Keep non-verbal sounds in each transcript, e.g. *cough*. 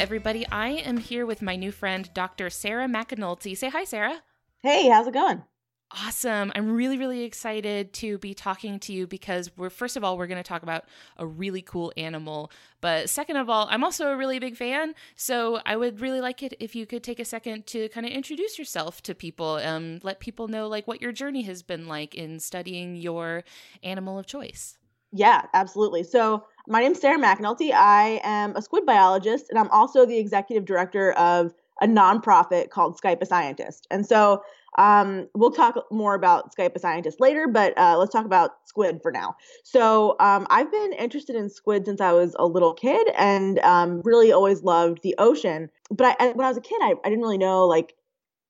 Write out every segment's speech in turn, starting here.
Everybody. I am here with my new friend, Dr. Sarah McAnulty. Say hi, Sarah. Hey, how's it going? Awesome. I'm really, really excited to be talking to you because we're, first of all, we're going to talk about a really cool animal. But second of all, I'm also a really big fan. So I would really like it if you could take a second to kind of introduce yourself to people, um, let people know like what your journey has been like in studying your animal of choice. Yeah, absolutely. So my name's Sarah McAnulty. I am a squid biologist, and I'm also the executive director of a nonprofit called Skype a Scientist. And so um, we'll talk more about Skype a Scientist later, but uh, let's talk about squid for now. So um, I've been interested in squid since I was a little kid, and um, really always loved the ocean. But I, when I was a kid, I, I didn't really know like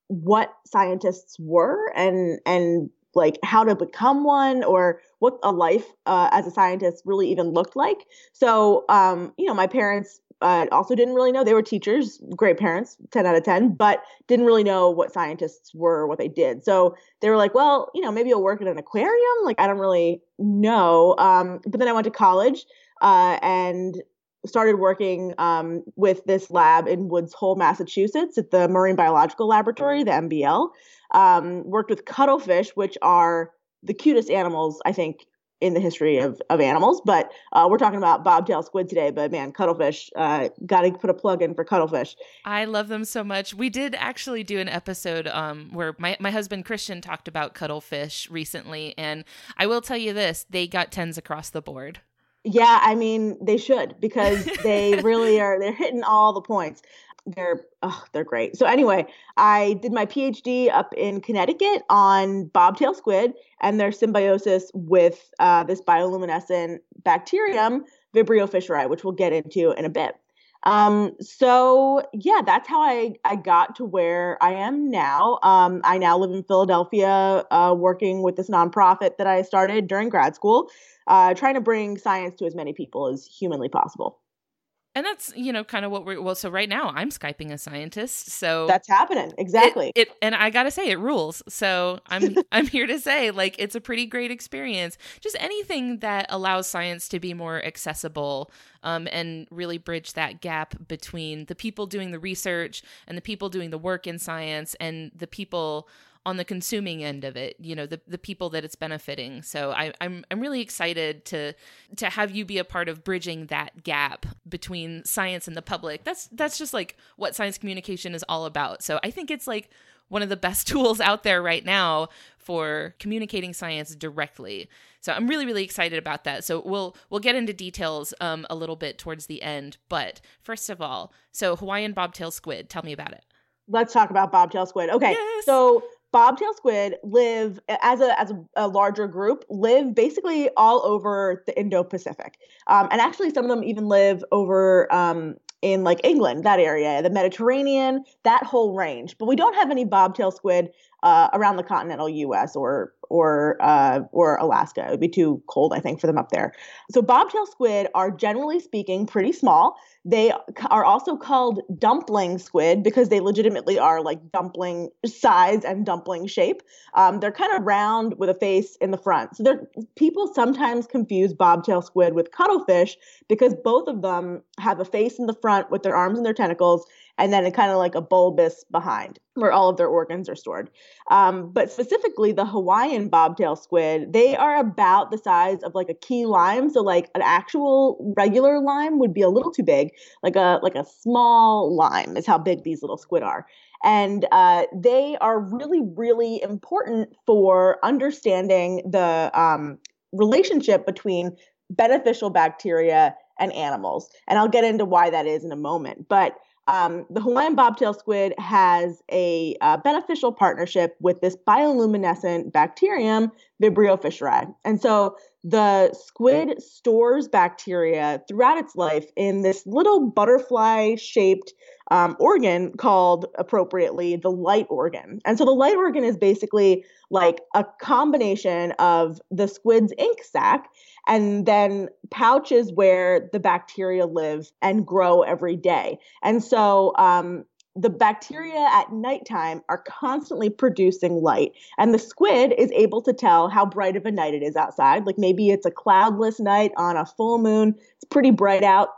what scientists were and and like how to become one or what a life uh, as a scientist really even looked like. So, um, you know, my parents uh, also didn't really know. They were teachers, great parents, 10 out of 10, but didn't really know what scientists were, what they did. So they were like, well, you know, maybe you'll work at an aquarium. Like, I don't really know. Um, but then I went to college uh, and started working um, with this lab in Woods Hole, Massachusetts at the Marine Biological Laboratory, the MBL. Um, worked with cuttlefish, which are the cutest animals, I think, in the history of, of animals. But uh, we're talking about bobtail squid today. But man, cuttlefish, uh, got to put a plug in for cuttlefish. I love them so much. We did actually do an episode um, where my, my husband Christian talked about cuttlefish recently. And I will tell you this they got tens across the board. Yeah, I mean they should because *laughs* they really are. They're hitting all the points. They're oh, they're great. So anyway, I did my PhD up in Connecticut on bobtail squid and their symbiosis with uh, this bioluminescent bacterium, Vibrio fischeri, which we'll get into in a bit. Um, so yeah, that's how I, I got to where I am now. Um, I now live in Philadelphia, uh, working with this nonprofit that I started during grad school, uh, trying to bring science to as many people as humanly possible. And that's, you know, kind of what we're well, so right now I'm Skyping a scientist. So That's happening. Exactly. It, it and I gotta say it rules. So I'm *laughs* I'm here to say, like, it's a pretty great experience. Just anything that allows science to be more accessible um, and really bridge that gap between the people doing the research and the people doing the work in science and the people on the consuming end of it you know the, the people that it's benefiting so I, I'm, I'm really excited to to have you be a part of bridging that gap between science and the public that's that's just like what science communication is all about so i think it's like one of the best *laughs* tools out there right now for communicating science directly. So I'm really really excited about that. So we'll we'll get into details um, a little bit towards the end. But first of all, so Hawaiian bobtail squid, tell me about it. Let's talk about bobtail squid. Okay, yes. so bobtail squid live as a as a, larger group live basically all over the Indo-Pacific, um, and actually some of them even live over um, in like England, that area, the Mediterranean, that whole range. But we don't have any bobtail squid uh, around the continental U.S. or or uh, or Alaska. It would be too cold, I think, for them up there. So bobtail squid are generally speaking pretty small. They are also called dumpling squid because they legitimately are like dumpling size and dumpling shape. Um, they're kind of round with a face in the front. So people sometimes confuse bobtail squid with cuttlefish because both of them have a face in the front with their arms and their tentacles and then a kind of like a bulbous behind where all of their organs are stored. Um, but specifically, the Hawaiian bobtail squid, they are about the size of like a key lime. So like an actual regular lime would be a little too big. Like a like a small lime is how big these little squid are. And uh, they are really, really important for understanding the um, relationship between beneficial bacteria and animals. And I'll get into why that is in a moment. But um, the Hawaiian bobtail squid has a uh, beneficial partnership with this bioluminescent bacterium, Vibrio fischeri. And so the squid stores bacteria throughout its life in this little butterfly shaped um, organ called appropriately the light organ. And so the light organ is basically like a combination of the squid's ink sac and then pouches where the bacteria live and grow every day. And so um, the bacteria at nighttime are constantly producing light and the squid is able to tell how bright of a night it is outside. Like maybe it's a cloudless night on a full moon. It's pretty bright out.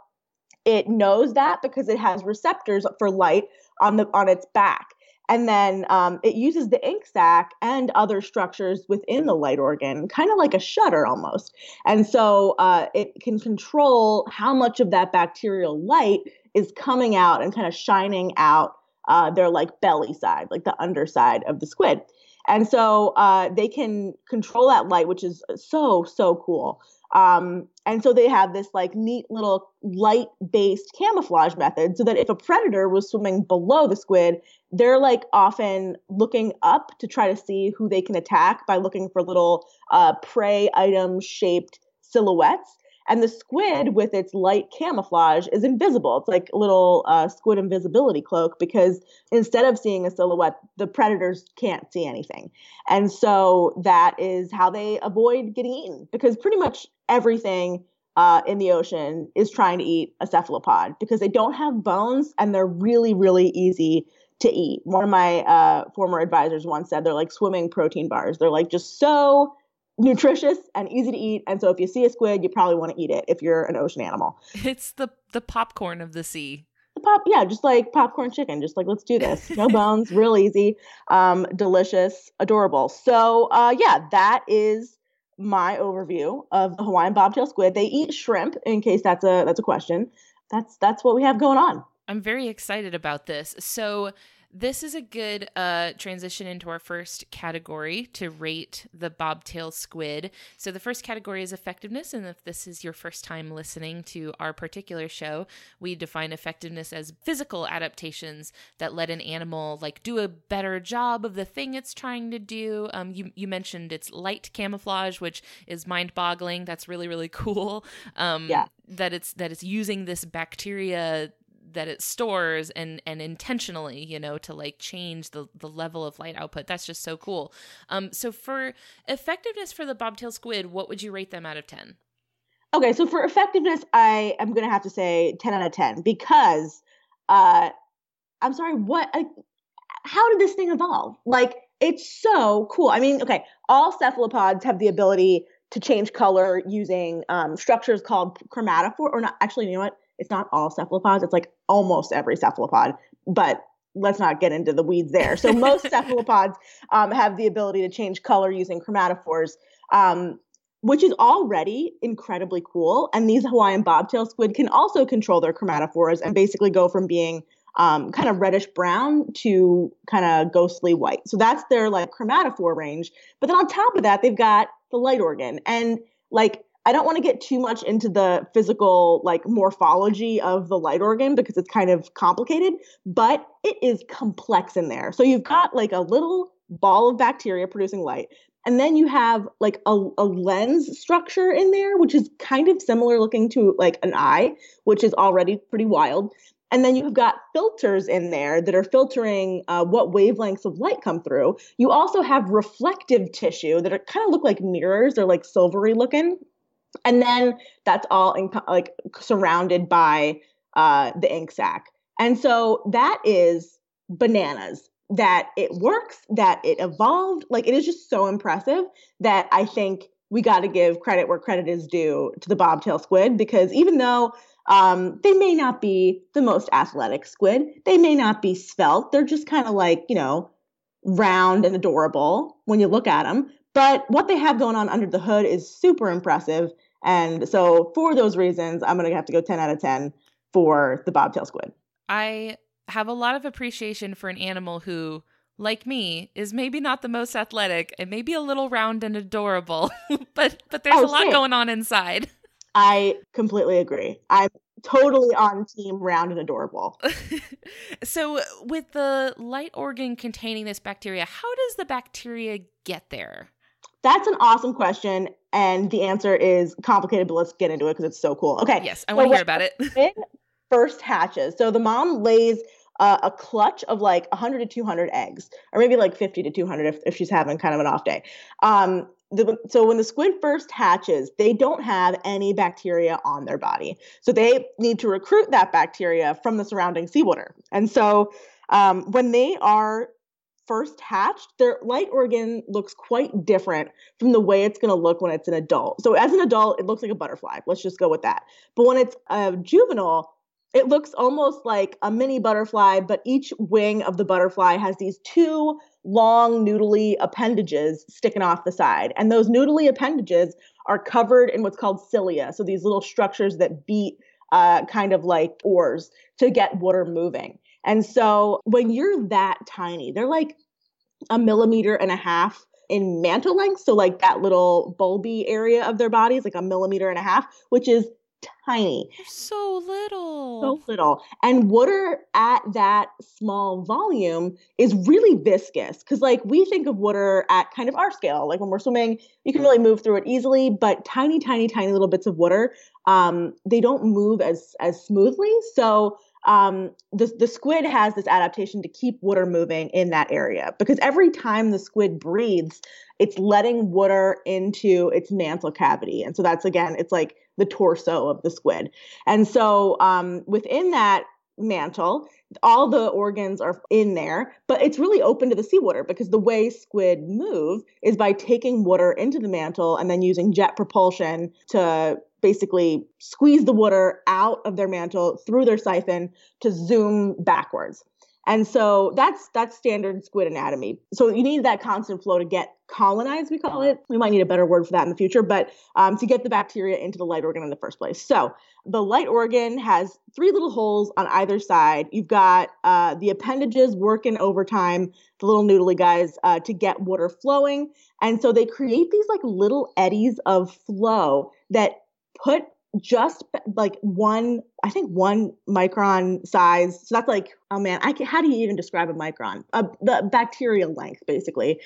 It knows that because it has receptors for light on the on its back. And then um, it uses the ink sac and other structures within the light organ, kind of like a shutter almost. And so uh, it can control how much of that bacterial light is coming out and kind of shining out uh, their like belly side, like the underside of the squid. And so uh, they can control that light, which is so, so cool. Um, and so they have this like neat little light based camouflage method so that if a predator was swimming below the squid, they're like often looking up to try to see who they can attack by looking for little uh, prey item shaped silhouettes. And the squid, with its light camouflage, is invisible. It's like a little uh, squid invisibility cloak because instead of seeing a silhouette, the predators can't see anything. And so that is how they avoid getting eaten because pretty much everything uh, in the ocean is trying to eat a cephalopod because they don't have bones and they're really, really easy to eat. One of my uh, former advisors once said they're like swimming protein bars. They're like just so nutritious and easy to eat. And so if you see a squid, you probably want to eat it if you're an ocean animal. It's the the popcorn of the sea. The pop, yeah, just like popcorn chicken. Just like let's do this. No *laughs* bones, real easy, um, delicious, adorable. So uh, yeah, that is my overview of the Hawaiian bobtail squid. They eat shrimp, in case that's a that's a question. That's that's what we have going on. I'm very excited about this. So this is a good uh, transition into our first category to rate the bobtail squid. So, the first category is effectiveness. And if this is your first time listening to our particular show, we define effectiveness as physical adaptations that let an animal like do a better job of the thing it's trying to do. Um, you, you mentioned it's light camouflage, which is mind boggling. That's really, really *laughs* cool. Um, yeah. That it's that it's using this bacteria that it stores and and intentionally you know to like change the the level of light output. That's just so cool. Um so for effectiveness for the bobtail squid what would you rate them out of 10 okay so for effectiveness i am gonna have to say 10 out of 10 because uh i'm sorry what I, how did this thing evolve? Like it's so cool. I mean okay all cephalopods have the ability to change color using um, structures called chromatophore or not actually you know what it's not all cephalopods, it's like almost every cephalopod, but let's not get into the weeds there. So most *laughs* cephalopods um, have the ability to change color using chromatophores. Um, which is already incredibly cool. And these Hawaiian bobtail squid can also control their chromatophores and basically go from being um, kind of reddish brown to kind of ghostly white. So that's their like chromatophore range. But then on top of that, they've got the light organ. And like I don't want to get too much into the physical like morphology of the light organ because it's kind of complicated, but it is complex in there. So you've got like a little ball of bacteria producing light. And then you have like a, a lens structure in there, which is kind of similar looking to like an eye, which is already pretty wild. And then you've got filters in there that are filtering uh, what wavelengths of light come through. You also have reflective tissue that are kind of look like mirrors. They're like silvery looking and then that's all in, like surrounded by uh, the ink sac. And so that is bananas that it works that it evolved. Like it is just so impressive that i think we got to give credit where credit is due to the bobtail squid because even though um, they may not be the most athletic squid they may not be svelte. They're just kind of like you know round and adorable when you look at them but what they have going on under the hood is super impressive. And so, for those reasons, I'm going to have to go 10 out of 10 for the bobtail squid. I have a lot of appreciation for an animal who, like me, is maybe not the most athletic and maybe a little round and adorable, *laughs* but but there's oh, a lot same. going on inside. *laughs* I completely agree. I'm totally on team round and adorable. *laughs* so, with the light organ containing this bacteria, how does the bacteria get there? That's an awesome question. And the answer is complicated, but let's get into it because it's so cool. Okay. Yes, I want to hear about it. first hatches. So the mom lays uh, a clutch of like 100 to 200 eggs, or maybe like 50 to 200 if, if she's having kind of an off day. Um, the, so when the squid first hatches, they don't have any bacteria on their body. So they need to recruit that bacteria from the surrounding seawater. And so um, when they are first hatched, their light organ looks quite different from the way it's going to look when it's an adult. So as an adult, it looks like a butterfly. Let's just go with that. But when it's a juvenile, It looks almost like a mini butterfly, but each wing of the butterfly has these two long noodly appendages sticking off the side. And those noodly appendages are covered in what's called cilia. So these little structures that beat uh, kind of like oars to get water moving. And so when you're that tiny, they're like a millimeter and a half in mantle length. So like that little bulby area of their bodies, like a millimeter and a half, which is tiny. So little. So little. And water at that small volume is really viscous because, like, we think of water at kind of our scale. Like, when we're swimming, you can really move through it easily, but tiny, tiny, tiny little bits of water, um, they don't move as as smoothly. So, um, the, the squid has this adaptation to keep water moving in that area because every time the squid breathes, it's letting water into its mantle cavity. And so that's again, it's like the torso of the squid. And so um, within that mantle, all the organs are in there, but it's really open to the seawater because the way squid move is by taking water into the mantle and then using jet propulsion to basically squeeze the water out of their mantle through their siphon to zoom backwards. And so that's that's standard squid anatomy. So you need that constant flow to get colonized, we call it. We might need a better word for that in the future, but um, to get the bacteria into the light organ in the first place. So the light organ has three little holes on either side. You've got uh, the appendages working overtime, the little noodly guys, uh, to get water flowing. And so they create these like little eddies of flow that put just like one i think one micron size so that's like oh man i can how do you even describe a micron? The bacterial length basically.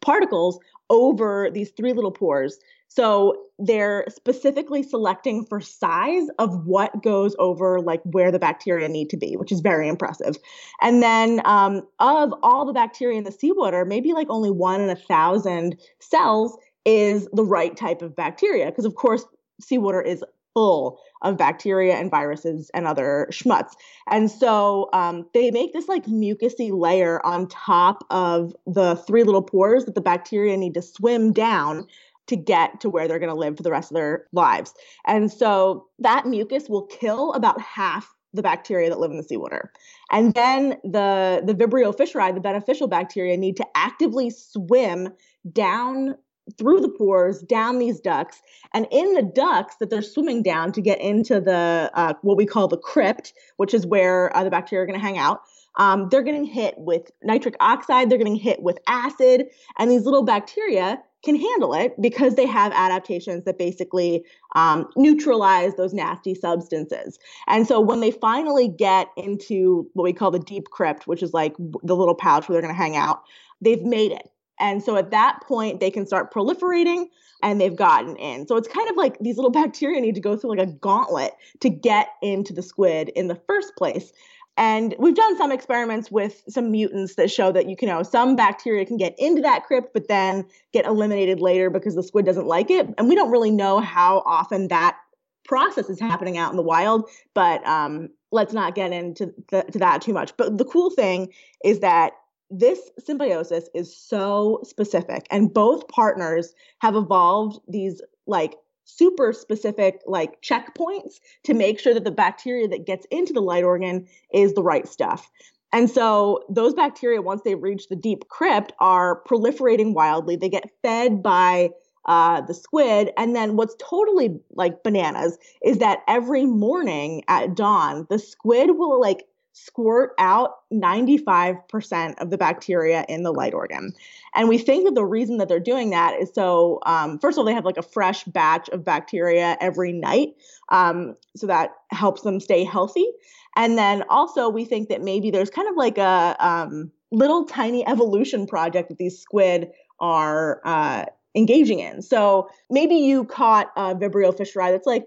Particles over these three little pores. So they're specifically selecting for size of what goes over like where the bacteria need to be which is very impressive. And then um, of all the bacteria in the seawater maybe like only one in a thousand cells is the right type of bacteria because of course seawater is full of bacteria and viruses and other schmutz. And so um, they make this like mucousy layer on top of the three little pores that the bacteria need to swim down to get to where they're going to live for the rest of their lives. And so that mucus will kill about half the bacteria that live in the seawater. And then the the Vibrio fischeri, the beneficial bacteria, need to actively swim down through the pores down these ducts and in the ducts that they're swimming down to get into the uh, what we call the crypt which is where uh, the bacteria are going to hang out um, they're getting hit with nitric oxide they're getting hit with acid and these little bacteria can handle it because they have adaptations that basically um, neutralize those nasty substances. And so when they finally get into what we call the deep crypt, which is like the little pouch where they're going to hang out, they've made it. And so at that point, they can start proliferating and they've gotten in. So it's kind of like these little *laughs* bacteria need to go through like a gauntlet to get into the squid in the first place. And we've done some experiments with some mutants that show that you can know some bacteria can get into that crypt, but then get eliminated later because the squid doesn't like it. And we don't really know how often that process is happening out in the wild, but um, let's not get into the, to that too much. But the cool thing is that this symbiosis is so specific and both partners have evolved these like super specific like checkpoints to make sure that the bacteria that gets into the light organ is the right stuff. And so those bacteria once they reach the deep crypt are proliferating wildly. They get fed by uh, the squid. And then what's totally like bananas is that every morning at dawn the squid will like squirt out 95% of the bacteria in the light organ. And we think that the reason that they're doing that is so, um, first of all, they have like a fresh batch of bacteria every night. Um, so that helps them stay healthy. And then also, we think that maybe there's kind of like a um, little tiny evolution project that these squid are uh, engaging in. So maybe you caught a Vibrio fischeri that's like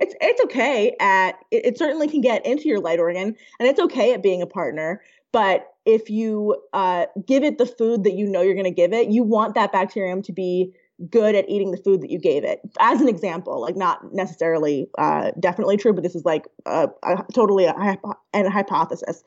it's it's okay at it, it, certainly can get into your light organ and it's okay at being a partner but if you uh, give it the food that you know you're going to give it you want that bacterium to be good at eating the food that you gave it. As an example like not necessarily uh, definitely true but this is like a, a totally a, a hypothesis.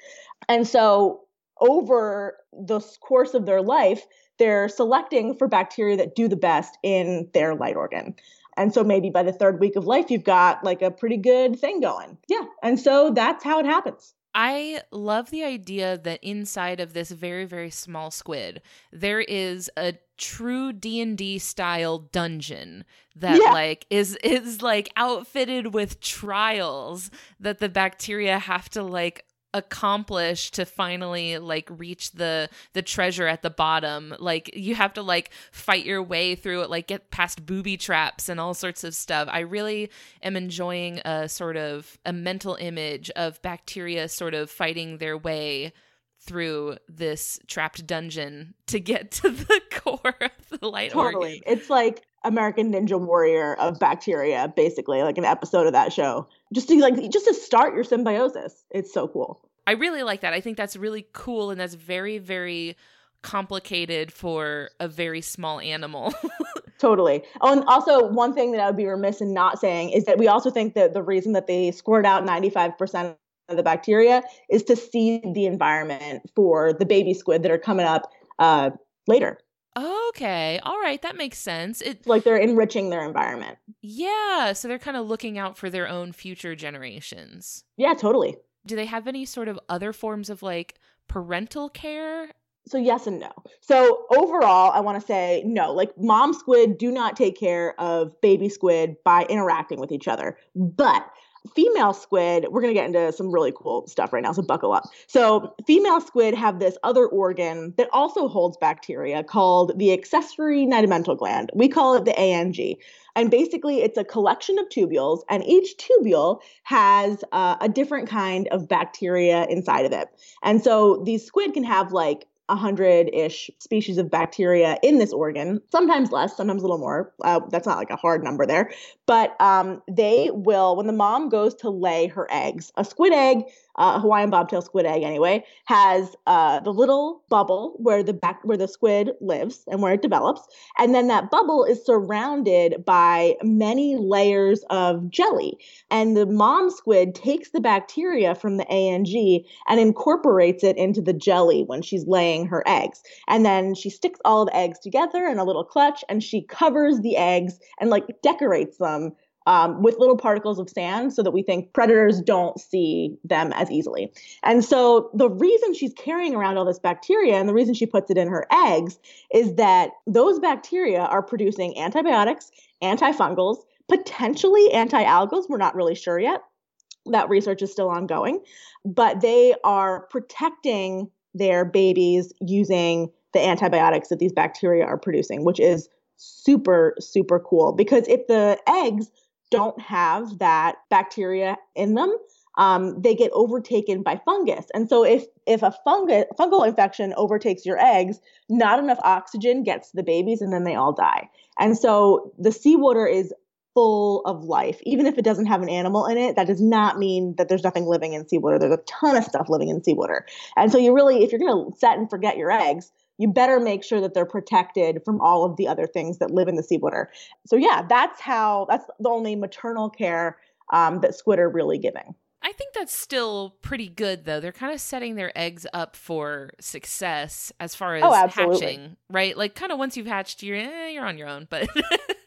And so over the course of their life they're selecting for bacteria that do the best in their light organ And so maybe by the third week of life, you've got like a pretty good thing going. Yeah. And so that's how it happens. I love the idea that inside of this very very small squid there is a true D&D style dungeon that yeah. like is is like outfitted with trials that the bacteria have to like accomplish to finally like reach the the treasure at the bottom like you have to like fight your way through it like get past booby traps and all sorts of stuff i really am enjoying a sort of a mental image of bacteria sort of fighting their way through this trapped dungeon to get *laughs* to the core of the light totally. organ. It's like American Ninja Warrior of bacteria, basically, like an episode of that show. Just to like just to start your symbiosis. It's so cool. I really like that. I think that's really cool and that's very, very complicated for a very small animal. *laughs* totally. Oh, and also one thing that I would be remiss in not saying is that we also think that the reason that they squirt out 95% of the bacteria is to seed the environment for the baby squid that are coming up uh, later. Okay. All right. That makes sense. It like they're enriching their environment. Yeah. So they're kind of looking out for their own future generations. Yeah, totally. Do they have any sort of other forms of like parental care? So yes and no. So overall, I want to say no. Like mom squid do not take care of baby squid by interacting with each other. But female squid, we're going to get into some really cool stuff right now, so buckle up. So, female squid have this other organ that also holds bacteria called the accessory nidamental gland. We call it the ANG. And basically, it's a collection of tubules, and each tubule has uh, a different kind of bacteria inside of it. And so, these squid can have like 100 ish species of bacteria in this organ, sometimes less, sometimes a little more. Uh, that's not like a hard number there. But um, they will, when the mom goes to lay her eggs, a squid egg uh, Hawaiian bobtail squid egg anyway, has uh, the little bubble where the back where the squid lives and where it develops, and then that bubble is surrounded by many layers of jelly. And the mom squid takes the bacteria from the ANG and incorporates it into the jelly when she's laying her eggs. And then she sticks all the eggs together in a little clutch and she covers the eggs and like decorates them um, with little particles of sand so that we think predators don't see them as easily. And so the reason she's carrying around all this bacteria and the reason she puts it in her eggs is that those bacteria are producing antibiotics, antifungals, potentially anti-algals. We're not really sure yet. That research is still ongoing, but they are protecting their babies using the antibiotics that these bacteria are producing, which is super, super cool. Because if the eggs don't have that bacteria in them, um, they get overtaken by fungus. And so if if a fungus fungal infection overtakes your eggs, not enough oxygen gets to the babies and then they all die. And so the seawater is full of life. Even if it doesn't have an animal in it, that does not mean that there's nothing living in seawater. There's a ton of stuff living in seawater. And so you really, if you're going to set and forget your eggs, you better make sure that they're protected from all of the other things that live in the seawater. So yeah, that's how that's the only maternal care um, that squid are really giving. I think that's still pretty good though. They're kind of setting their eggs up for success as far as oh, hatching, right? Like kind of once you've hatched, you're eh, you're on your own, but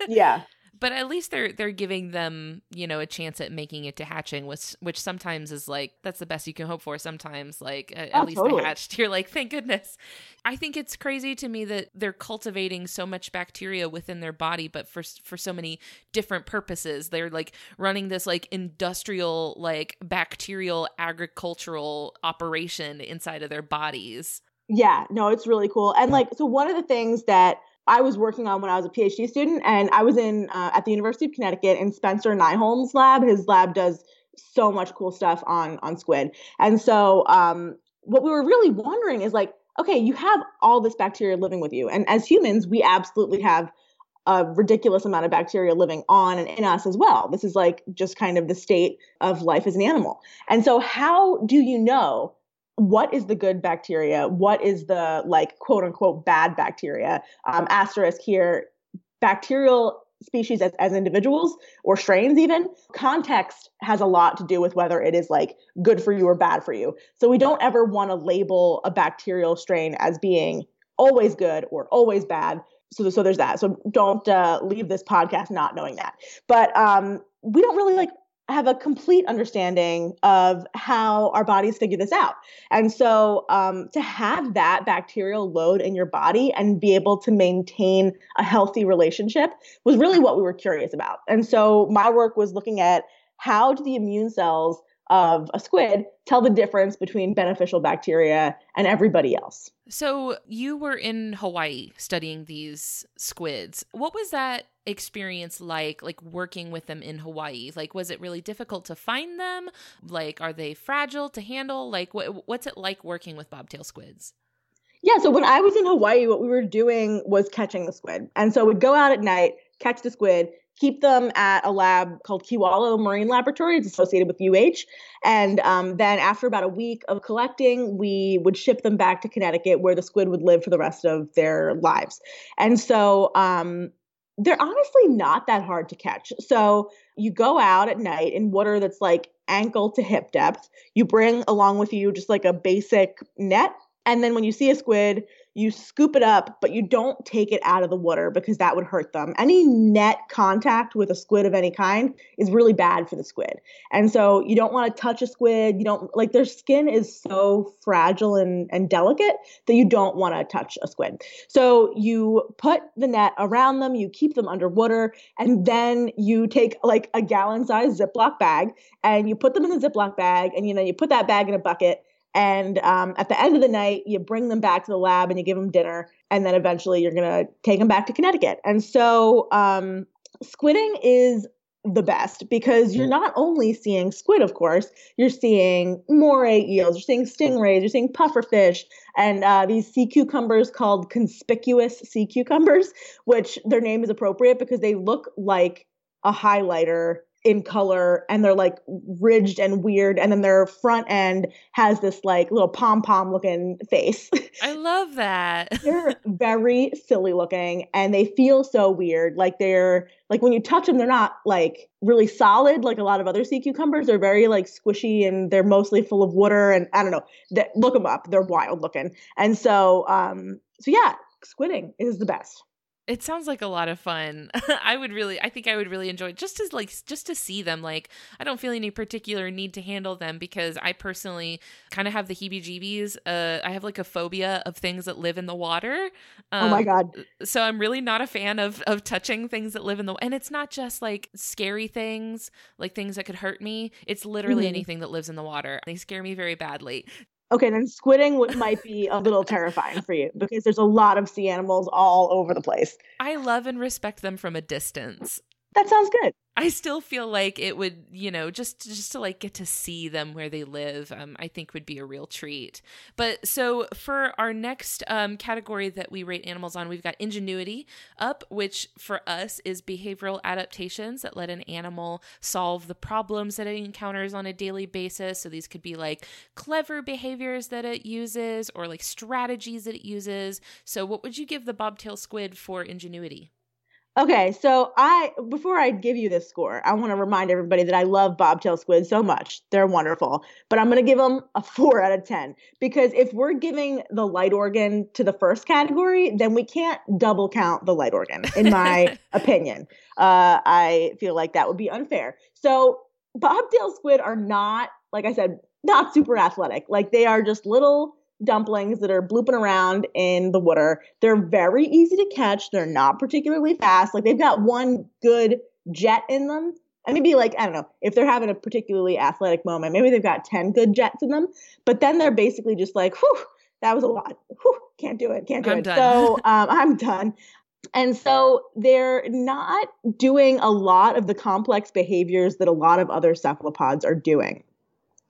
yeah but at least they're they're giving them you know a chance at making it to hatching which which sometimes is like that's the best you can hope for sometimes like at, oh, least totally. they hatched. *laughs* You're like thank goodness. I think it's crazy to me that they're cultivating so much bacteria within their body but for for so many different purposes. They're like running this like industrial like bacterial agricultural operation inside of their bodies. Yeah no it's really cool. And like so one of the things that I was working on when I was a PhD student, and I was in uh, at the University of Connecticut in Spencer Nyholm's lab. His lab does so much cool stuff on on squid, and so um, what we were really wondering is like, okay, you have all this bacteria living with you, and as humans, we absolutely have a ridiculous amount of bacteria living on and in us as well. This is like just kind of the state of life as an animal. And so, how do you know what is the good bacteria? What is the like quote unquote bad bacteria? Um, asterisk here, bacterial species as, as individuals or strains even context has a lot to do with whether it is like good for you or bad for you so we don't ever want to label a bacterial strain as being always good or always bad so so there's that. So don't uh, leave this podcast not knowing that. But um, we don't really like have a complete understanding of how our bodies figure this out. And so um, to have that bacterial load in your body and be able to maintain a healthy relationship was really what we were curious about. And so my work was looking at how do the immune cells of a squid tell the difference between beneficial bacteria and everybody else. So, you were in Hawaii studying these squids. What was that experience like like working with them in Hawaii? Like was it really difficult to find them? Like are they fragile to handle? Like what what's it like working with bobtail squids? Yeah, so when I was in Hawaii, what we were doing was catching the squid. And so we'd go out at night, catch the squid, keep them at a lab called Kewalo Marine Laboratory. It's associated with UH. And um, then after about a week of collecting, we would ship them back to Connecticut where the squid would live for the rest of their lives. And so um, they're honestly not that hard to catch. So you go out at night in water that's like ankle to hip depth. You bring along with you just like a basic net. And then when you see a squid, you scoop it up, but you don't take it out of the water because that would hurt them. Any net contact with a squid of any kind is really bad for the squid. And so you don't want to touch a squid. You don't like their skin is so fragile and, and delicate that you don't want to touch a squid. So you put the net around them, you keep them underwater, and then you take like a gallon size Ziploc bag and you put them in the Ziploc bag and you know you put that bag in a bucket and um, at the end of the night, you bring them back to the lab and you give them dinner. And then eventually you're going to take them back to Connecticut. And so um, squidding is the best because you're not only seeing squid, of course, you're seeing moray eels, you're seeing stingrays, you're seeing pufferfish, and uh, these sea cucumbers called conspicuous sea cucumbers, which their name is appropriate because they look like a highlighter in color and they're like ridged and weird and then their front end has this like little pom-pom looking face. I love that. *laughs* They're very silly looking and they feel so weird. Like they're like when you touch them they're not like really solid like a lot of other sea cucumbers. They're very like squishy and they're mostly full of water and i don't know. Look them up. They're wild looking. And so um so yeah squidding is the best it sounds like a lot of fun. *laughs* I would really I think I would really enjoy it just to like just to see them. Like I don't feel any particular need to handle them because I personally kind of have the heebie-jeebies. Uh I have like a phobia of things that live in the water. Um, oh my um, god. So I'm really not a fan of of touching things that live in the and it's not just like scary things, like things that could hurt me. It's literally mm-hmm. anything that lives in the water. They scare me very badly. Okay, then squidding might be a little terrifying for you because there's a lot of sea animals all over the place. I love and respect them from a distance. That sounds good. I still feel like it would, you know, just just to like get to see them where they live, um, I think would be a real treat. But so for our next um, category that we rate animals on, we've got ingenuity up, which for us is behavioral adaptations that let an animal solve the problems that it encounters on a daily basis. So these could be like clever behaviors that it uses or like strategies that it uses. So what would you give the bobtail squid for ingenuity? Okay, so I before I give you this score, I want to remind everybody that I love bobtail squid so much. They're wonderful. But I'm going to give them a 4 out of 10 because if we're giving the light organ to the first category, then we can't double count the light organ in my *laughs* opinion. Uh, I feel like that would be unfair. So, bobtail squid are not like I said, not super athletic. Like they are just little dumplings that are blooping around in the water. They're very easy to catch. They're not particularly fast. Like they've got one good jet in them. And maybe like, I don't know, if they're having a particularly athletic moment, maybe they've got 10 good jets in them. But then they're basically just like, whew, that was a lot. Whew, can't do it. Can't do I'm it. Done. So *laughs* um, I'm done. And so they're not doing a lot of the complex behaviors that a lot of other cephalopods are doing.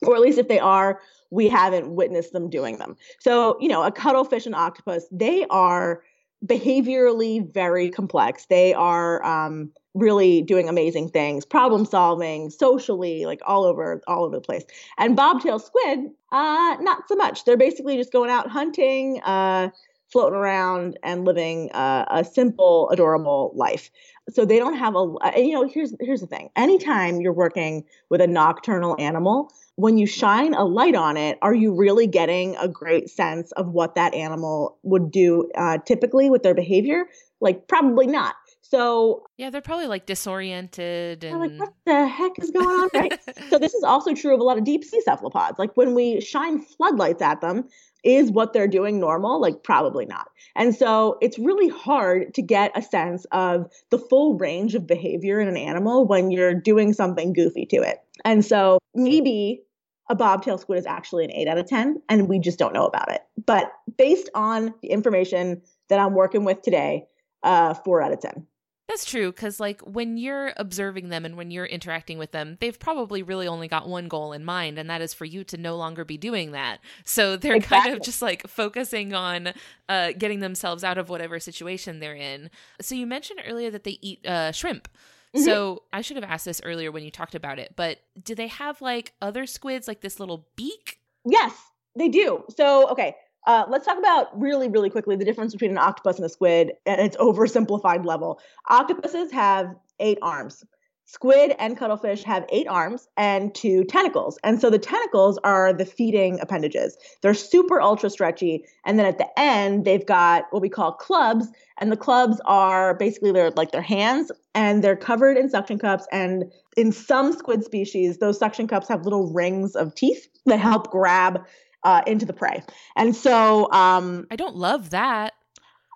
Or at least if they are, we haven't witnessed them doing them. So, you know, a cuttlefish and octopus, they are behaviorally very complex. They are um, really doing amazing things, problem solving, socially, like all over, all over the place. And bobtail squid, uh, not so much. They're basically just going out hunting, uh, floating around, and living uh, a simple, adorable life. So they don't have a, you know, here's here's the thing. Anytime you're working with a nocturnal animal, when you shine a light on it, are you really getting a great sense of what that animal would do uh, typically with their behavior? Like, probably not. So yeah, they're probably like disoriented and like, what the heck is going on, right? so this is also true of a lot of deep sea cephalopods. Like when we shine floodlights at them, is what they're doing normal? Like probably not. And so it's really hard to get a sense of the full range of behavior in an animal when you're doing something goofy to it. And so maybe a bobtail squid is actually an 8 out of 10 and we just don't know about it. But based on the information that I'm working with today, uh 4 out of 10. That's true because, like, when you're observing them and when you're interacting with them, they've probably really only got one goal in mind, and that is for you to no longer be doing that. So they're exactly. kind of just like focusing on uh, getting themselves out of whatever situation they're in. So you mentioned earlier that they eat uh, shrimp. Mm-hmm. So I should have asked this earlier when you talked about it, but do they have like other squids, like this little beak? Yes, they do. So, okay, uh, let's talk about really, really quickly the difference between an octopus and a squid at its oversimplified level. Octopuses have eight arms. Squid and cuttlefish have eight arms and two tentacles. And so the tentacles are the feeding appendages. They're super ultra stretchy. And then at the end, they've got what we call clubs. And the clubs are basically they're like their hands and they're covered in suction cups. And in some squid species, those suction cups have little rings of teeth that help grab uh, into the prey. And so um, I don't love that.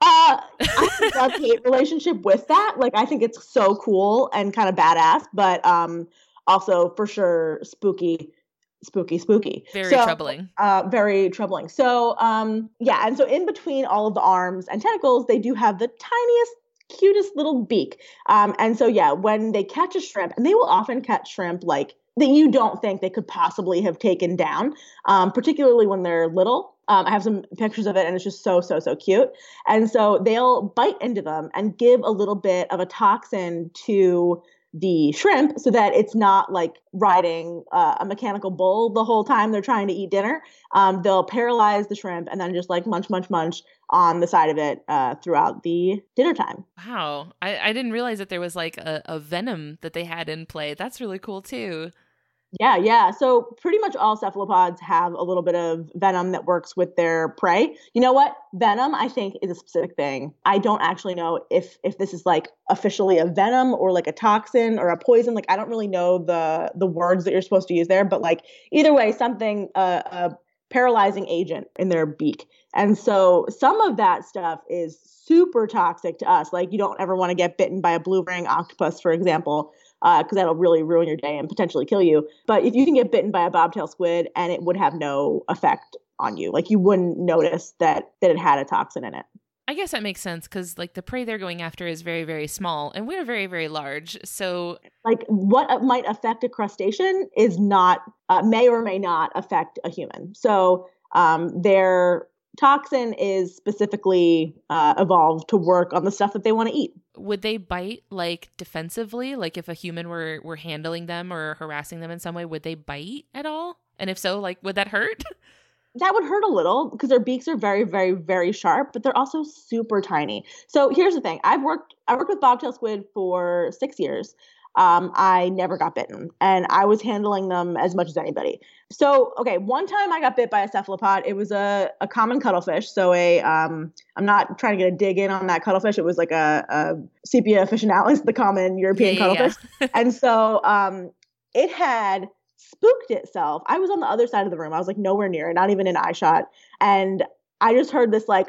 Uh, I *laughs* love hate relationship with that. Like I think it's so cool and kind of badass, but um, also for sure spooky, spooky, spooky. Very so, troubling. Uh, very troubling. So um, yeah, and so in between all of the arms and tentacles, they do have the tiniest cutest little beak. Um, and so yeah, when they catch a shrimp, and they will often catch shrimp like that you don't think they could possibly have taken down, um, particularly when they're little. Um, I have some pictures of it, and it's just so so so cute. And so they'll bite into them and give a little bit of a toxin to the shrimp so that it's not like riding uh, a mechanical bull the whole time they're trying to eat dinner. Um, they'll paralyze the shrimp and then just like munch, munch, munch on the side of it uh, throughout the dinner time. Wow. I, I didn't realize that there was like a, a venom that they had in play. That's really cool too. Yeah, yeah. So pretty much all cephalopods have a little bit of venom that works with their prey. You know what? Venom, I think, is a specific thing. I don't actually know if if this is like officially a venom or like a toxin or a poison. Like I don't really know the the words that you're supposed to use there, but like either way, something uh, a paralyzing agent in their beak. And so some of that stuff is super toxic to us. Like you don't ever want to get bitten by a blue ring octopus, for example because uh, that'll really ruin your day and potentially kill you. But if you can get bitten by a bobtail squid and it would have no effect on you, like you wouldn't notice that that it had a toxin in it. I guess that makes sense because like the prey they're going after is very very small and we're very very large. So like what might affect a crustacean is not uh, may or may not affect a human. So um, they're toxin is specifically uh, evolved to work on the stuff that they want to eat. Would they bite like defensively? Like if a human were were handling them or harassing them in some way, would they bite at all? And if so, like would that hurt? *laughs* that would hurt a little because their beaks are very, very, very sharp, but they're also super tiny. So here's the thing: I've worked I worked with bobtail squid for six years, um, I never got bitten and I was handling them as much as anybody. So, okay, one time I got bit by a cephalopod. It was a, a common cuttlefish. So, a, um, I'm not trying to get a dig in on that cuttlefish. It was like a, a Sepia officinalis, the common European yeah, cuttlefish. Yeah. *laughs* and so, um, it had spooked itself. I was on the other side of the room. I was like nowhere near not even in eye shot. And I just heard this like,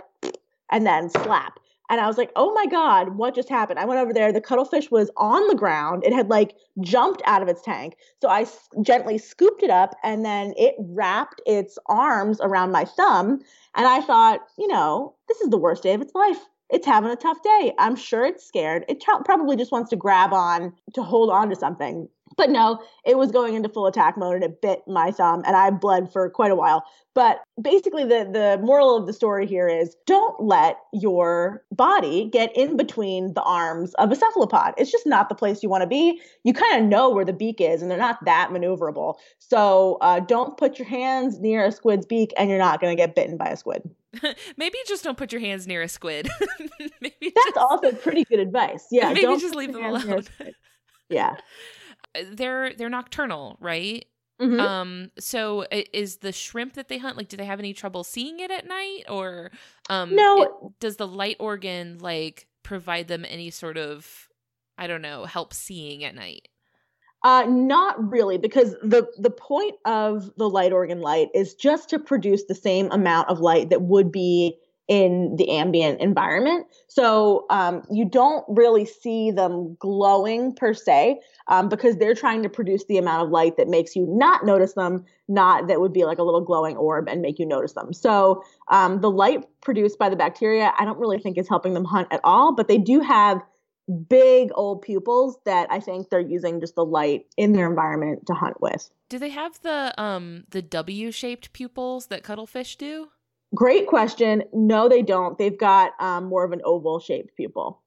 and then slap. And I was like, oh my God, what just happened? I went over there. The cuttlefish was on the ground. It had like jumped out of its tank. So I s- gently scooped it up and then it wrapped its arms around my thumb. And I thought, you know, this is the worst day of its life. It's having a tough day. I'm sure it's scared. It t- probably just wants to grab on to hold on to something. But no, it was going into full attack mode and it bit my thumb and I bled for quite a while. But basically the the moral of the story here is don't let your body get in between the arms of a cephalopod. It's just not the place you want to be. You kind of know where the beak is and they're not that maneuverable. So uh, don't put your hands near a squid's beak and you're not going to get bitten by a squid. *laughs* maybe just don't put your hands near a squid. *laughs* maybe that's just... also pretty good advice. Yeah, *laughs* maybe just leave them alone. Yeah. They're they're nocturnal, right? Mm-hmm. Um, so is the shrimp that they hunt like? Do they have any trouble seeing it at night, or um, no? It, does the light organ like provide them any sort of, I don't know, help seeing at night? Uh, not really, because the the point of the light organ light is just to produce the same amount of light that would be in the ambient environment. So um, you don't really see them glowing per se um, because they're trying to produce the amount of light that makes you not notice them, not that would be like a little glowing orb and make you notice them. So um, the light produced by the bacteria, I don't really think is helping them hunt at all, but they do have big old pupils that I think they're using just the light in their environment to hunt with. Do they have the um the W shaped pupils that cuttlefish do? Great question. No, they don't. They've got um, more of an oval shaped pupil.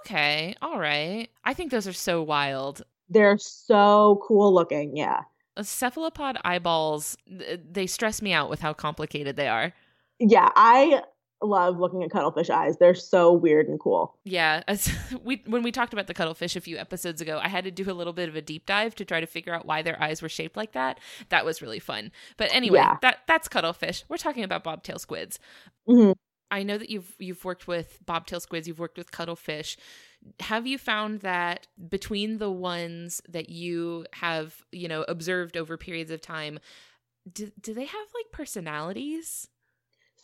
Okay, all right. I think those are so wild. They're so cool looking. Yeah. Cephalopod eyeballs, they stress me out with how complicated they are. Yeah, I love looking at cuttlefish eyes. They're so weird and cool. Yeah, as *laughs* we when we talked about the cuttlefish a few episodes ago, I had to do a little bit of a deep dive to try to figure out why their eyes were shaped like that. That was really fun. But anyway, yeah. that that's cuttlefish. We're talking about bobtail squids. Mm-hmm. I know that you've you've worked with bobtail squids, you've worked with cuttlefish. Have you found that between the ones that you have, you know, observed over periods of time, do, do they have like personalities?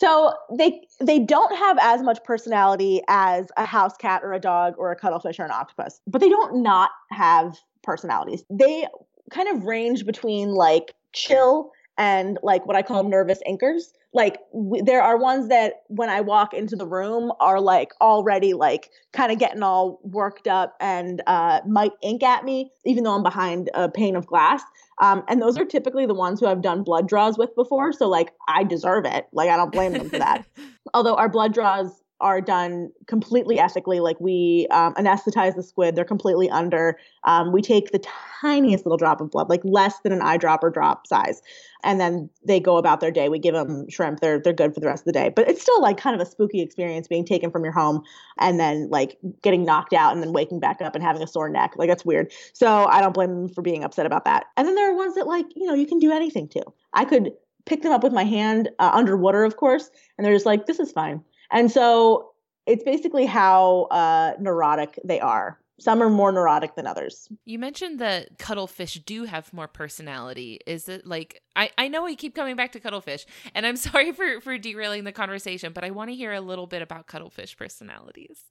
So they they don't have as much personality as a house cat or a dog or a cuttlefish or an octopus, but they don't not have personalities. They kind of range between like chill and like what I call nervous inkers. Like w- there are ones that when I walk into the room are like already like kind of getting all worked up and uh, might ink at me, even though I'm behind a pane of glass. Um, and those are typically the ones who I've done blood draws with before. So like I deserve it. Like I don't blame them for that. *laughs* Although our blood draws are done completely ethically. Like we um, anesthetize the squid, they're completely under. Um, we take the tiniest little drop of blood, like less than an eyedropper drop size, and then they go about their day. We give them shrimp; they're they're good for the rest of the day. But it's still like kind of a spooky experience being taken from your home and then like getting knocked out and then waking back up and having a sore neck. Like that's weird. So I don't blame them for being upset about that. And then there are ones that like you know you can do anything to. I could pick them up with my hand uh, underwater, of course, and they're just like, this is fine. And so it's basically how uh, neurotic they are. Some are more neurotic than others. You mentioned that cuttlefish do have more personality. Is it like I, I know we keep coming back to cuttlefish, and I'm *laughs* sorry for, for derailing the conversation, but I want to hear a little bit about cuttlefish personalities.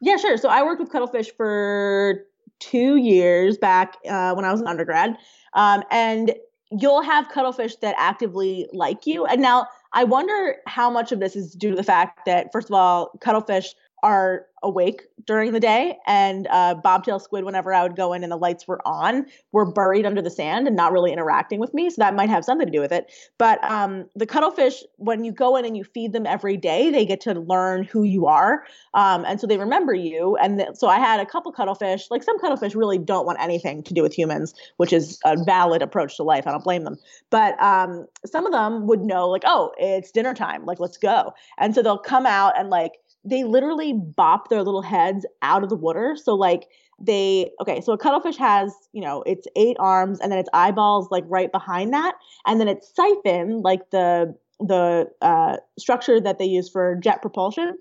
Yeah, sure. So I worked with cuttlefish for two years back uh, when I was an undergrad. Um, and you'll have cuttlefish that actively like you. And now I wonder how much of this is due to the fact that, first of all, cuttlefish are awake during the day and uh, bobtail squid whenever i would go in and the lights were on were buried under the sand and not really interacting with me so that might have something to do with it. But um, the cuttlefish when you go in and you feed them every day they get to learn who you are um, and so they remember you and th- so i had a couple cuttlefish like some cuttlefish really don't want anything to do with humans which is a valid approach to life i don't blame them. But um, some of them would know like oh it's dinner time like let's go. And so they'll come out and like they literally bop their little heads out of the water. So like they okay, so a cuttlefish has, you know, its eight arms and then its eyeballs like right behind that. And then its siphon, like the the uh, structure that they use for jet propulsion,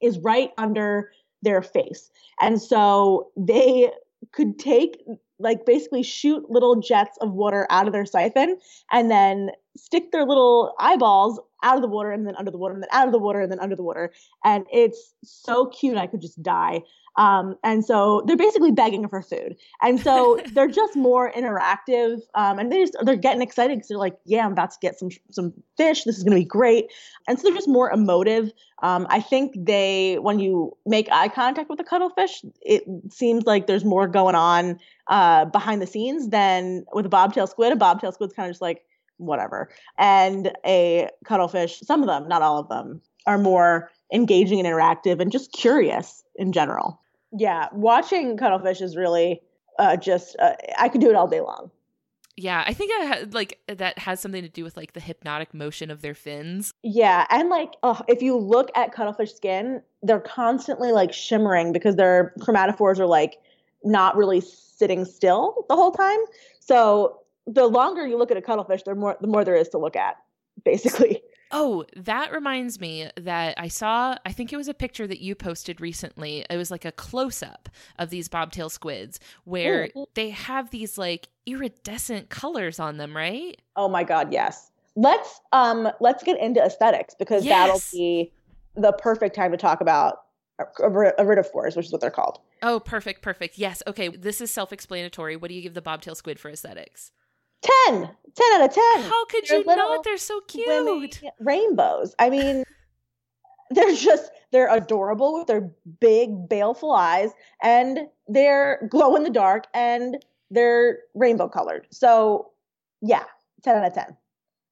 is right under their face. And so they could take like basically shoot little jets of water out of their siphon and then stick their little eyeballs out of the water and then under the water and then out of the water and then under the water. And it's so cute. I could just die. Um, and so they're basically begging for food. And so *laughs* they're just more interactive. Um, and they just, they're getting excited because they're like, yeah, I'm about to get some, some fish. This is going to be great. And so they're just more emotive. Um, I think they, when you make eye contact with a cuttlefish, it seems like there's more going on uh, behind the scenes than with a bobtail squid. A bobtail squid's kind of just like, whatever. And a cuttlefish, some of them, not all of them, are more engaging and interactive and just curious in general. Yeah, watching cuttlefish is really uh, just, uh, I could do it all day long. Yeah, I think I ha- like that has something to do with like the hypnotic motion of their fins. Yeah, and like oh, if you look at cuttlefish skin, they're constantly like shimmering because their chromatophores are like not really sitting still the whole time. So the longer you look at a cuttlefish, the more the more there is to look at, basically. Oh, that reminds me that I saw, I think it was a picture that you posted recently. It was like a close up of these bobtail squids where Ooh. they have these like iridescent colors on them, right? Oh my god, yes. Let's um let's get into aesthetics because yes. that'll be the perfect time to talk about iridophores, which is what they're called. Oh, perfect, perfect. Yes. Okay, this is self-explanatory. What do you give the bobtail squid for aesthetics? 10 10 out of 10 how could they're you not? they're so cute. rainbows. I mean *laughs* they're just they're adorable with their big baleful eyes and they're glow in the dark and they're rainbow colored. So yeah 10 out of 10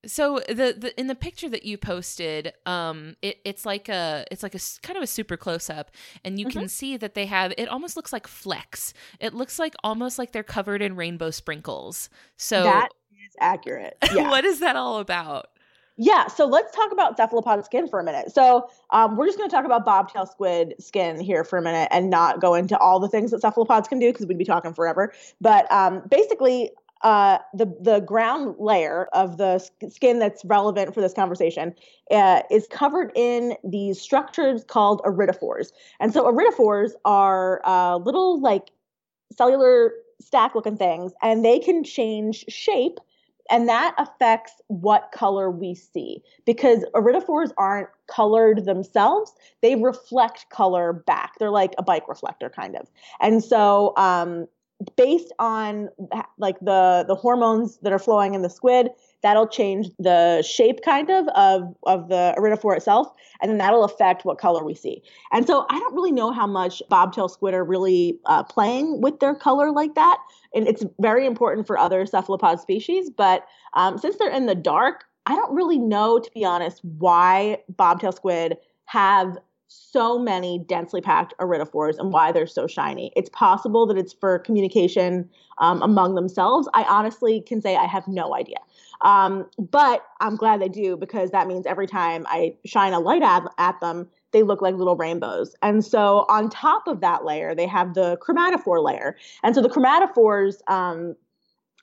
so the, the in the picture that you posted um it, it's like a it's like a kind of a super close up and you mm-hmm. can see that they have it almost looks like flecks it looks like almost like they're covered in rainbow sprinkles so that is accurate *laughs* yeah. what is that all about yeah, so let's talk about cephalopod skin for a minute. So um, we're just going to talk about bobtail squid skin here for a minute and not go into all the things that cephalopods can do because we'd be talking forever. But um, basically, uh, the the ground layer of the skin that's relevant for this conversation uh, is covered in these structures called iridophores. And so iridophores are uh, little like cellular stack looking things, and they can change shape. And that affects what color we see because iridophores aren't colored themselves. They reflect color back. They're like a bike reflector, kind of. And so um, based on like the the hormones that are flowing in the squid that'll change the shape kind of of of the iridophore itself and then that'll affect what color we see. And so i don't really know how much bobtail squid are really uh, playing with their color like that and it's very important for other cephalopod species but um, since they're in the dark i don't really know to be honest why bobtail squid have so many densely packed iridophores and why they're so shiny. It's possible that it's for communication um, among themselves. I honestly can say I have no idea. Um, but I'm glad they do because that means every time I shine a light at, at them, they look like little rainbows. And so on top of that layer, they have the chromatophore layer. And so the chromatophores um,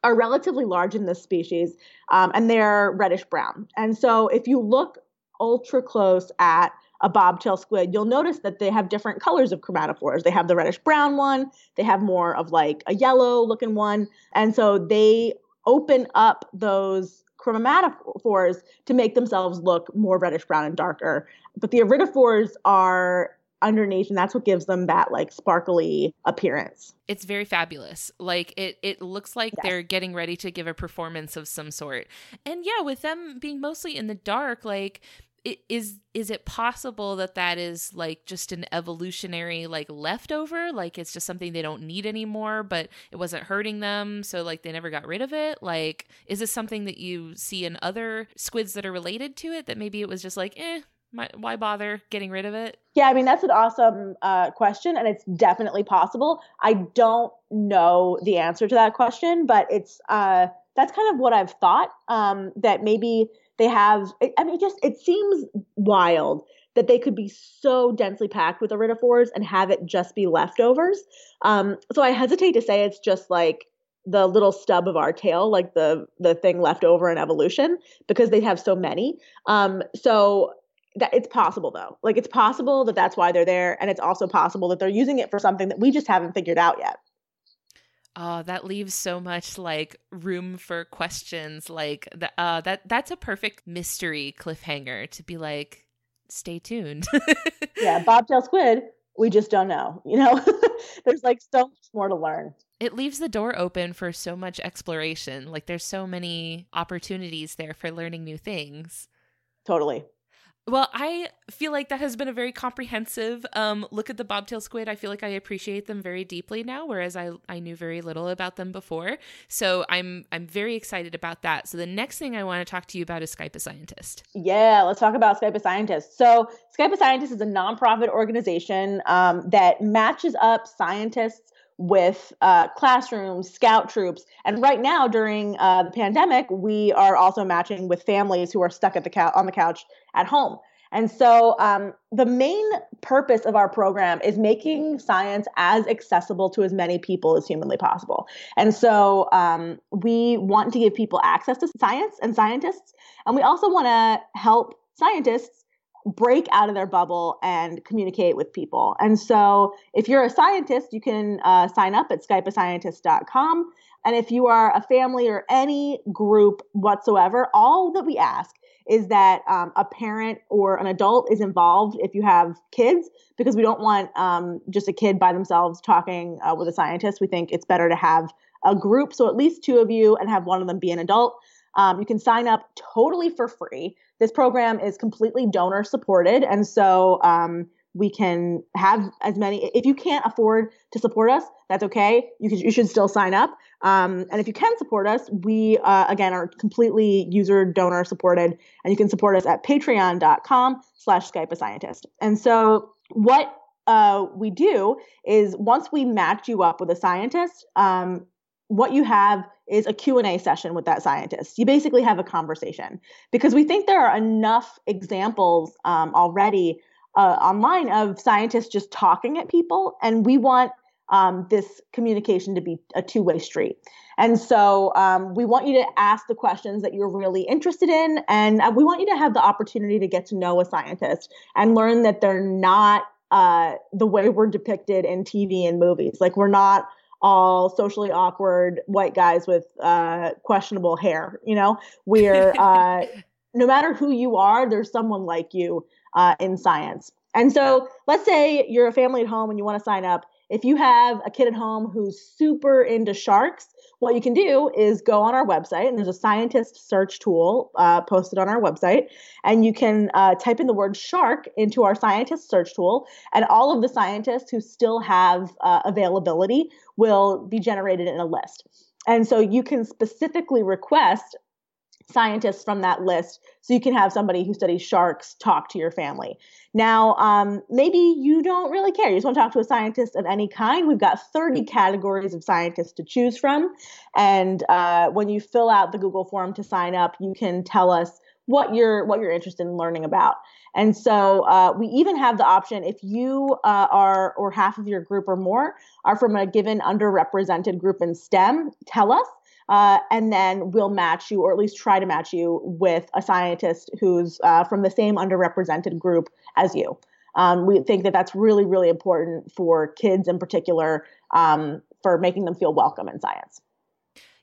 are relatively large in this species um, and they're reddish brown. And so if you look ultra close at a bobtail squid, you'll notice that they have different colors of chromatophores. They have the reddish brown one, they have more of like a yellow looking one. And so they open up those chromatophores to make themselves look more reddish brown and darker. But the iridophores are underneath and that's what gives them that like sparkly appearance. It's very fabulous. Like it it looks like yes. they're getting ready to give a performance of some sort. And yeah, with them being mostly in the dark, like is is it possible that that is like just an evolutionary like leftover? Like it's just something they don't need anymore but it wasn't hurting them so like they never got rid of it? Like is this something that you see in other squids that are related to it that maybe it was just like eh my, why bother getting rid of it? Yeah i mean that's an awesome uh, question and it's definitely possible. I don't know the answer to that question but it's uh, that's kind of what i've thought um, that maybe they have, I mean, just it seems wild that they could be so densely packed with iridophores and have it just be leftovers. Um, so I hesitate to say it's just like the little stub of our tail, like the the thing left over in evolution, because they have so many. Um, so that it's possible though. Like it's possible that that's why they're there, and it's also possible that they're using it for something that we just haven't figured out yet. Oh, that leaves so much like room for questions. Like that, uh, that that's a perfect mystery cliffhanger to be like, stay tuned. *laughs* yeah, bobtail squid. We just don't know. *laughs* You know, there's like so much more to learn. It leaves the door open for so much exploration. Like there's so many opportunities there for learning new things. Totally. Well, I feel like that has been a very comprehensive um, look at the bobtail squid. I feel like I appreciate them very deeply now, whereas I, I knew very little about them before. So I'm I'm very excited about that. So the next thing I want to talk to you about is Skype a Scientist. Yeah, let's talk about Skype a Scientist. So Skype a Scientist is a nonprofit organization um, that matches up scientists with uh, classrooms, scout troops, and right now during uh, the pandemic, we are also matching with families who are stuck at the couch on the couch at home. And so, um, the main purpose of our program is making science as accessible to as many people as humanly possible. And so, um, we want to give people access to science and scientists, and we also want to help scientists break out of their bubble and communicate with people. And so, if you're a scientist, you can uh, sign up at skypeascientist.com. And if you are a family or any group whatsoever, all that we ask is that um, a parent or an adult is involved if you have kids, because we don't want um, just a kid by themselves talking uh, with a scientist. We think it's better to have a group, so at least two of you, and have one of them be an adult. Um, you can sign up totally for free. This program is completely donor supported, and so um, we can have as many. If you can't afford to support us, that's okay. You you should still sign up. Um, and if you can support us, we uh, again are completely user donor supported, and you can support us at Patreon.com/slash Skype a Scientist. And so what uh, we do is once we match you up with a scientist, um, what you have is a q&a session with that scientist. You basically have a conversation. Because we think there are enough examples um, already uh, online of scientists just talking at people and we want um, this communication to be a two-way street. And so um, we want you to ask the questions that you're really interested in and uh, we want you to have the opportunity to get to know a scientist and learn that they're not uh, the way we're depicted in tv and movies. Like we're not all socially awkward white guys with uh, questionable hair. You know, we're *laughs* uh, no matter who you are, there's someone like you uh, in science. And so, let's say you're a family at home and you want to sign up. If you have a kid at home who's super into sharks, what you can do is go on our website, and there's a scientist search tool uh, posted on our website, and you can uh, type in the word shark into our scientist search tool, and all of the scientists who still have uh, availability will be generated in a list. And so you can specifically request scientists from that list so you can have somebody who studies sharks talk to your family. Now, um, maybe you don't really care. You just want to talk to a scientist of any kind. We've got 30 categories of scientists to choose from. And uh, when you fill out the Google form to sign up, you can tell us what you're what you're interested in learning about. And so uh, we even have the option if you uh, are or half of your group or more are from a given underrepresented group in STEM, tell us uh, and then we'll match you, or at least try to match you, with a scientist who's uh, from the same underrepresented group as you. Um, we think that that's really, really important for kids in particular um, for making them feel welcome in science.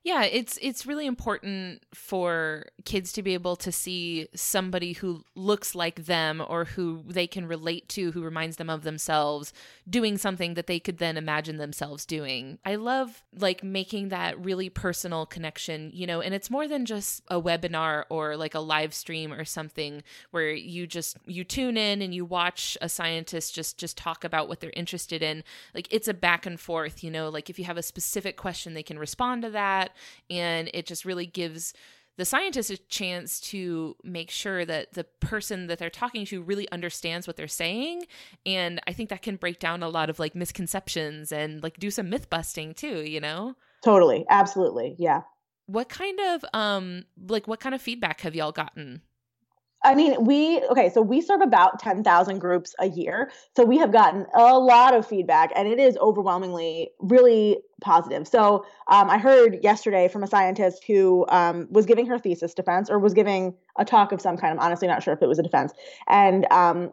Yeah, it's it's really important for kids to be able to see somebody who looks like them or who they can relate to who reminds them of themselves doing something that they could then imagine themselves doing. I love like making that really personal connection, you know, and it's more than just a webinar or like a live stream or something where you just you tune in and you watch a scientist just just talk about what they're interested in. Like it's a back and forth, you know, like if you have a specific question they can respond to that and it just really gives the scientist a chance to make sure that the person that they're talking to really understands what they're saying and i think that can break down a lot of like misconceptions and like do some myth busting too you know? Totally. Absolutely. Yeah. What kind of um like what kind of feedback have y'all gotten I mean, we okay, so we serve about 10,000 groups a year. So we have gotten a lot of feedback and it is overwhelmingly really positive. So um, I heard yesterday from a scientist who um, was giving her thesis defense or was giving a talk of some kind. I'm honestly not sure if it was a defense. And um,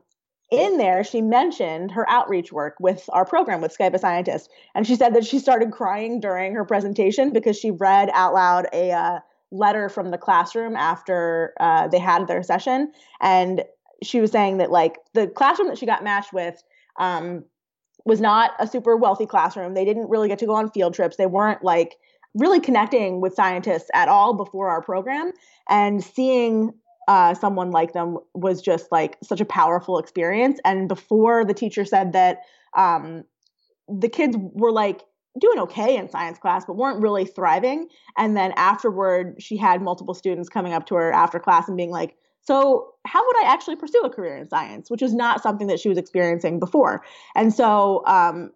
in there, she mentioned her outreach work with our program with Skype a Scientist. And she said that she started crying during her presentation because she read out loud a, uh, letter from the classroom after uh, they had their session, and she was saying that like the classroom that she got matched with um, was not a super wealthy classroom. They didn't really get to go on field trips. They weren't like really connecting with scientists at all before our program, and seeing uh, someone like them was just like such a powerful experience. And before the teacher said that um, the kids were like doing okay in science class, but weren't really thriving. And then afterward, she had multiple students coming up to her after class and being like, so, how would I actually pursue a career in science? Which is not something that she was experiencing before. And so, um,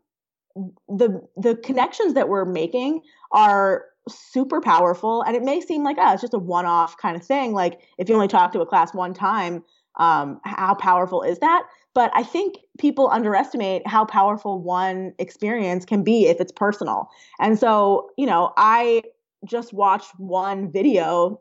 the the connections that we're making are super powerful. And it may seem like, oh, it's just a one off kind of thing. Like if you only talk to a class one time, um, how powerful is that? But I think people underestimate how powerful one experience can be if it's personal. And so, you know, I just watched one video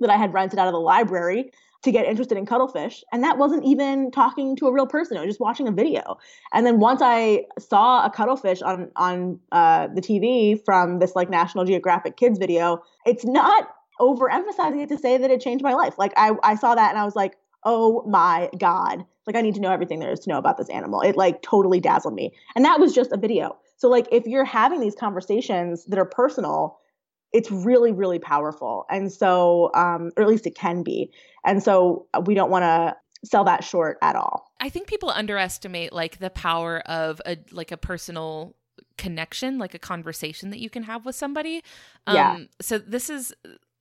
that I had rented out of the library to get interested in cuttlefish. And that wasn't even talking to a real person. It was just watching a video. And then once I saw a cuttlefish on on uh, the TV from this like National Geographic Kids video, it's not overemphasizing it to say that it changed my life. Like I, I saw that and I was like, oh my God. Like I need to know everything there is to know about this animal. It like totally dazzled me. And that was just a video. So like if you're having these conversations that are personal, it's really really powerful and so um, or at least it can be and so uh, we don't want to sell that short at all i think people underestimate like the power of a like a personal connection like a conversation that you can have with somebody um yeah. so this is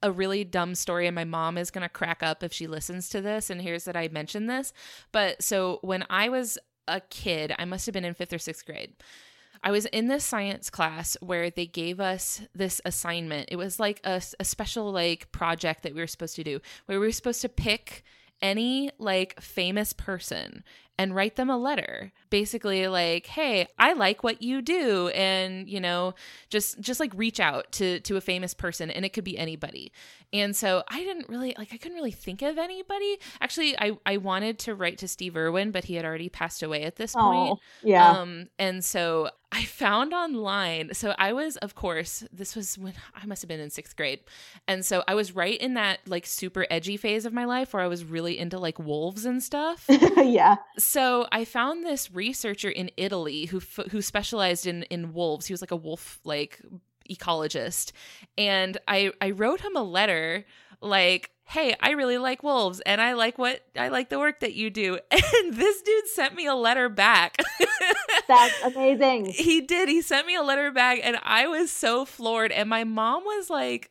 a really dumb story and my mom is going to crack up if she listens to this and hears that I mentioned this but so when I was a kid I must have been in 5th or 6th grade I was in this science class where they gave us this assignment. It was like a, a special like project that we were supposed to do where we were supposed to pick any like famous person and write them a letter. Basically like hey i like what you do and you know just just like reach out to to a famous person and it could be anybody. And so i didn't really like i couldn't really think of anybody. Actually i i wanted to write to steve irwin but he had already passed away at this point. oh, yeah. Um and so I found online. So I was, of course, this was when I must have been in sixth grade. And so I was right in that like super edgy phase of my life where I was really into like wolves and stuff. *laughs* yeah. So I found this researcher in Italy who who specialized in in wolves. He was like a wolf like ecologist. And I I wrote him a letter like hey i really like wolves and i like what i like the work that you do. *laughs* And this dude sent me a letter back. *laughs* That's amazing. He did. He sent me a letter back and i was so floored. And my mom was like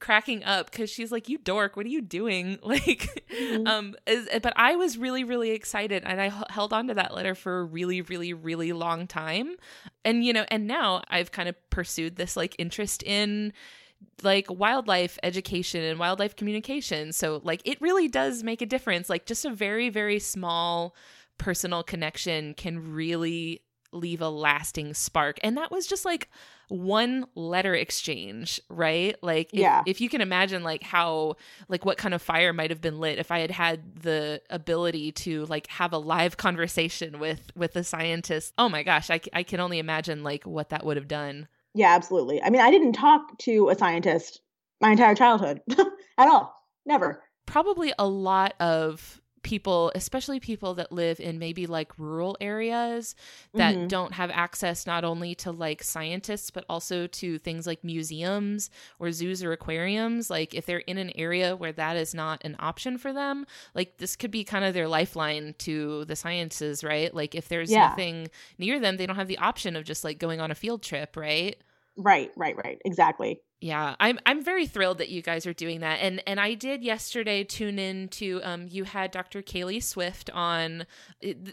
cracking up because she's like you dork what are you doing? *laughs* Like mm-hmm. um is, but i was really really excited and I h- held on to that letter for a really really really long time. And you know and now i've kind of pursued this like interest in like wildlife education and wildlife communication. So like it really does make a difference. Like just a very very small personal connection can really leave a lasting spark. And that was just like one letter exchange, right? Like if, yeah. if you can imagine like how like what kind of fire might have been lit if I had had the ability to like have a live conversation with with a scientist. Oh my gosh, I I can only imagine like what that would have done. Yeah, absolutely. I mean, I didn't talk to a scientist my entire childhood *laughs* at all. Never. Probably a lot of people, especially people that live in maybe like rural areas that mm-hmm. don't have access not only to like scientists, but also to things like museums or zoos or aquariums. Like if they're in an area where that is not an option for them, like this could be kind of their lifeline to the sciences, right? Like if there's yeah. nothing near them, they don't have the option of just like going on a field trip, right? Right, right, right. Exactly. Yeah, I'm I'm very thrilled that you guys are doing that. And and I did yesterday tune in to um you had Dr. Kaylee Swift on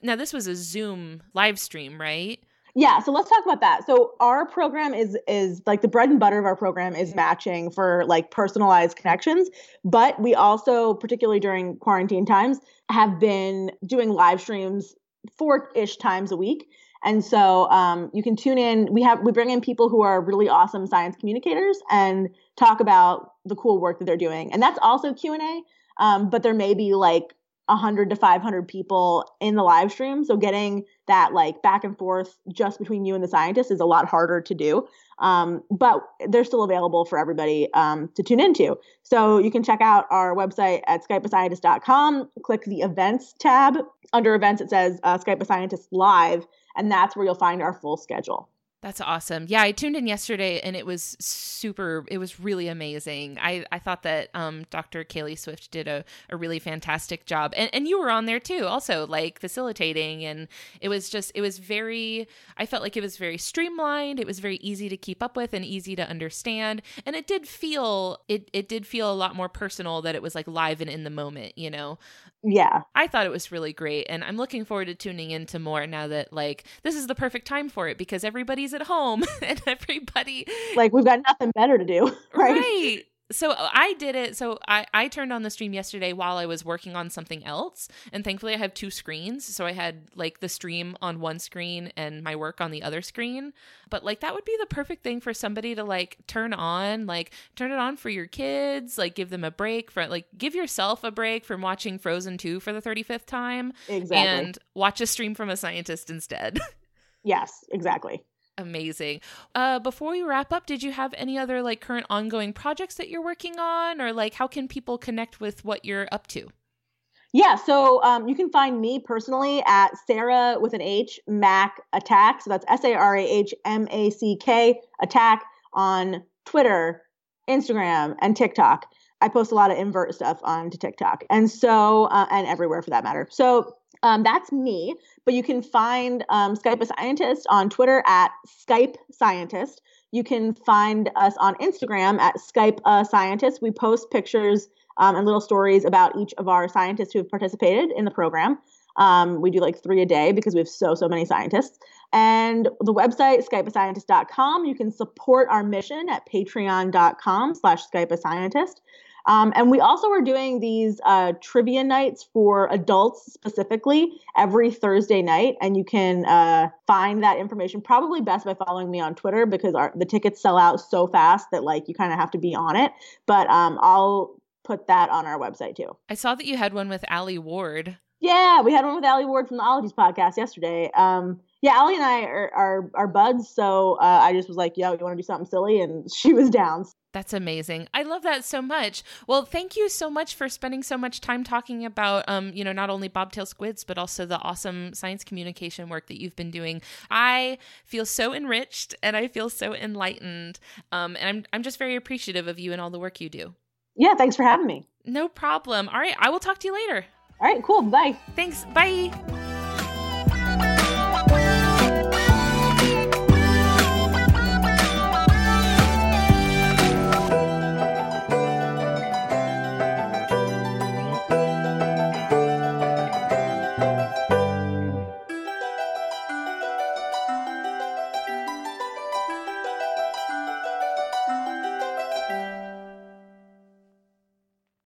now this was a Zoom live stream, right? Yeah, so let's talk about that. So our program is is like the bread and butter of our program is matching for like personalized connections, but we also particularly during quarantine times have been doing live streams four-ish times a week and so um, you can tune in. We have we bring in people who are really awesome science communicators and talk about the cool work that they're doing. And that's also Q and A. Um, but there may be like 100 to 500 people in the live stream. So getting that like back and forth just between you and the scientist is a lot harder to do. Um, but they're still available for everybody um, to tune into. So you can check out our website at skypeascientist.com, click the events tab. Under events, it says uh, Skype a Scientist Live and that's where you'll find our full schedule. That's awesome. Yeah, I tuned in yesterday and it was super it was really amazing. I, I thought that um, Dr. Kaylee Swift did a, a really fantastic job. And and you were on there too, also like facilitating and it was just it was very I felt like it was very streamlined. It was very easy to keep up with and easy to understand. And it did feel it it did feel a lot more personal that it was like live and in the moment, you know yeah. I thought it was really great and i'm looking forward to tuning into more now that like this is the perfect time for it because everybody's at home *laughs* and everybody like we've got nothing better to do *laughs* right? Right so uh, I did it. So I, I turned on the stream yesterday while I was working on something else. And thankfully, I have two screens. So I had like the stream on one screen and my work on the other screen. But like that would be the perfect thing for somebody to like turn on, like turn it on for your kids, like give them a break for like give yourself a break from watching Frozen 2 for the 35th time. Exactly. And watch a stream from a scientist instead. *laughs* yes, exactly. Amazing. Uh, before we wrap up, did you have any other like current ongoing projects that you're working on, or like how can people connect with what you're up to? Yeah, so um, you can find me personally at Sarah with an H Mac Attack. So that's S A R A H M A C K Attack on Twitter, Instagram, and TikTok. I post a lot of invert stuff onto TikTok, and so uh, and everywhere for that matter. So um, that's me, but you can find um, Skype a Scientist on Twitter at Skype Scientist. You can find us on Instagram at Skype a Scientist. We post pictures um, and little stories about each of our scientists who have participated in the program. Um, we do like three a day because we have so, so many scientists. And the website, skypeascientist.com. You can support our mission at patreon.com slash skypeascientist. Um, and we also are doing these uh, trivia nights for adults specifically every Thursday night. And you can uh, find that information probably best by following me on Twitter because our, the tickets sell out so fast that like you kind of have to be on it. But um, I'll put that on our website too. I saw that you had one with Alie Ward. Yeah, we had one with Alie Ward from the Ologies podcast yesterday. Um, yeah, Alie and I are are, are buds, so uh, I just was like, "Yo, you want to do something silly?" And she was down. That's amazing. I love that so much. Well, thank you so much for spending so much time talking about, um, you know, not only bobtail squids but also the awesome science communication work that you've been doing. I feel so enriched and I feel so enlightened, um, and I'm I'm just very appreciative of you and all the work you do. Yeah, thanks for having me. No problem. All right, I will talk to you later. All right, cool. Bye. Thanks. Bye.